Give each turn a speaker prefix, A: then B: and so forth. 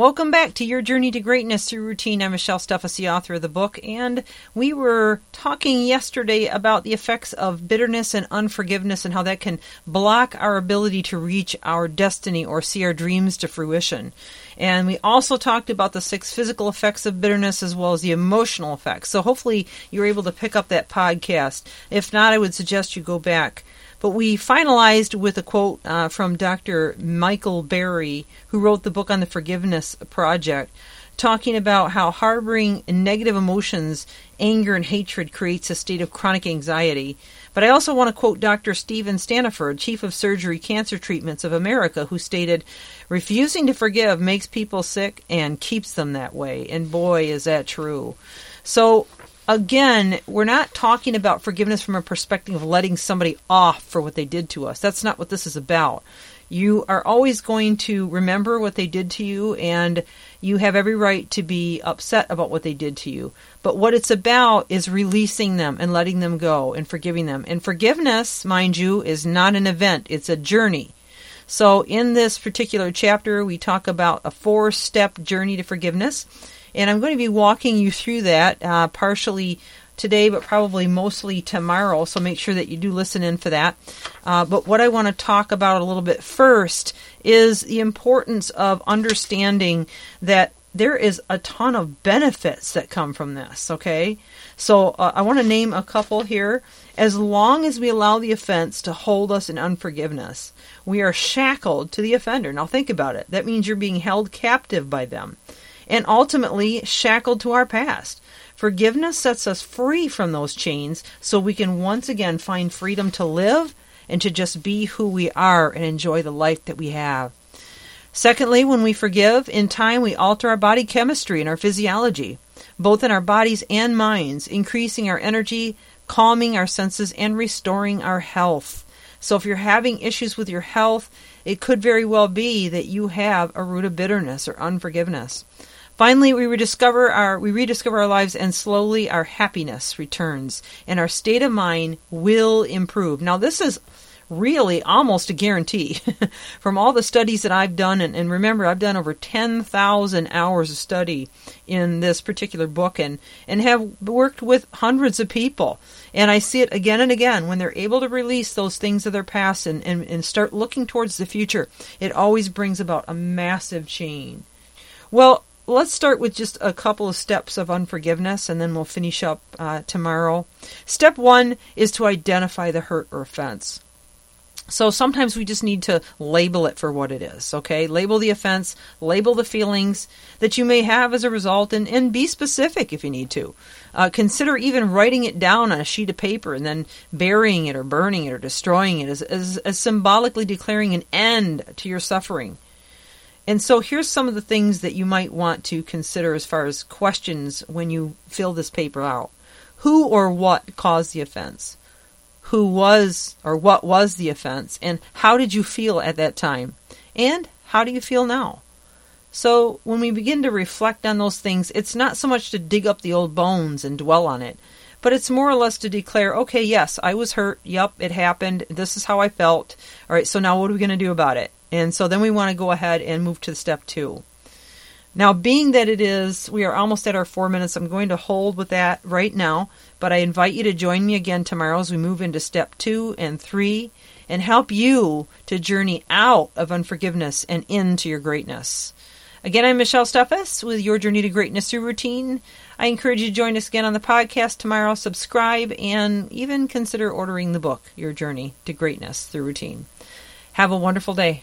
A: Welcome back to Your Journey to Greatness Through Routine. I'm Michelle Steffes, the author of the book, and we were talking yesterday about the effects of bitterness and unforgiveness and how that can block our ability to reach our destiny or see our dreams to fruition. And we also talked about the six physical effects of bitterness as well as the emotional effects. So hopefully you're able to pick up that podcast. If not, I would suggest you go back but we finalized with a quote uh, from Dr. Michael Barry, who wrote the book on the Forgiveness Project, talking about how harboring negative emotions, anger, and hatred creates a state of chronic anxiety. But I also want to quote Dr. Stephen Standiford, Chief of Surgery Cancer Treatments of America, who stated, Refusing to forgive makes people sick and keeps them that way. And boy, is that true. So again, we're not talking about forgiveness from a perspective of letting somebody off for what they did to us. That's not what this is about. You are always going to remember what they did to you, and you have every right to be upset about what they did to you. But what it's about is releasing them and letting them go and forgiving them. And forgiveness, mind you, is not an event, it's a journey. So, in this particular chapter, we talk about a four step journey to forgiveness. And I'm going to be walking you through that uh, partially today, but probably mostly tomorrow. So make sure that you do listen in for that. Uh, but what I want to talk about a little bit first is the importance of understanding that there is a ton of benefits that come from this, okay? So uh, I want to name a couple here. As long as we allow the offense to hold us in unforgiveness, we are shackled to the offender. Now think about it. That means you're being held captive by them and ultimately shackled to our past. Forgiveness sets us free from those chains so we can once again find freedom to live and to just be who we are and enjoy the life that we have. Secondly, when we forgive, in time we alter our body chemistry and our physiology, both in our bodies and minds, increasing our energy, calming our senses, and restoring our health. So if you're having issues with your health, it could very well be that you have a root of bitterness or unforgiveness. Finally, we rediscover our we rediscover our lives and slowly our happiness returns and our state of mind will improve. Now this is really almost a guarantee from all the studies that I've done. And, and remember I've done over 10,000 hours of study in this particular book and and have worked with hundreds of people. And I see it again and again. When they're able to release those things of their past and, and, and start looking towards the future it always brings about a massive change. Well let's start with just a couple of steps of unforgiveness and then we'll finish up uh, tomorrow. Step one is to identify the hurt or offense. So sometimes we just need to label it for what it is, okay? Label the offense, label the feelings that you may have as a result, and, and be specific if you need to. Uh, consider even writing it down on a sheet of paper and then burying it or burning it or destroying it as, as, as symbolically declaring an end to your suffering. And so here's some of the things that you might want to consider as far as questions when you fill this paper out. Who or what caused the offense? Who was or what was the offense? And how did you feel at that time? And how do you feel now? So when we begin to reflect on those things, it's not so much to dig up the old bones and dwell on it, but it's more or less to declare, okay, yes, I was hurt. Yep, it happened. This is how I felt. All right, so now what are we going to do about it? And so then we want to go ahead and move to step two. Now, being that it is, we are almost at our four minutes, I'm going to hold with that right now, but I invite you to join me again tomorrow as we move into step two and three and help you to journey out of unforgiveness and into your greatness. Again, I'm Michelle Steffes with Your Journey to Greatness Through Routine. I encourage you to join us again on the podcast tomorrow, subscribe, and even consider ordering the book, Your Journey to Greatness Through Routine. Have a wonderful day.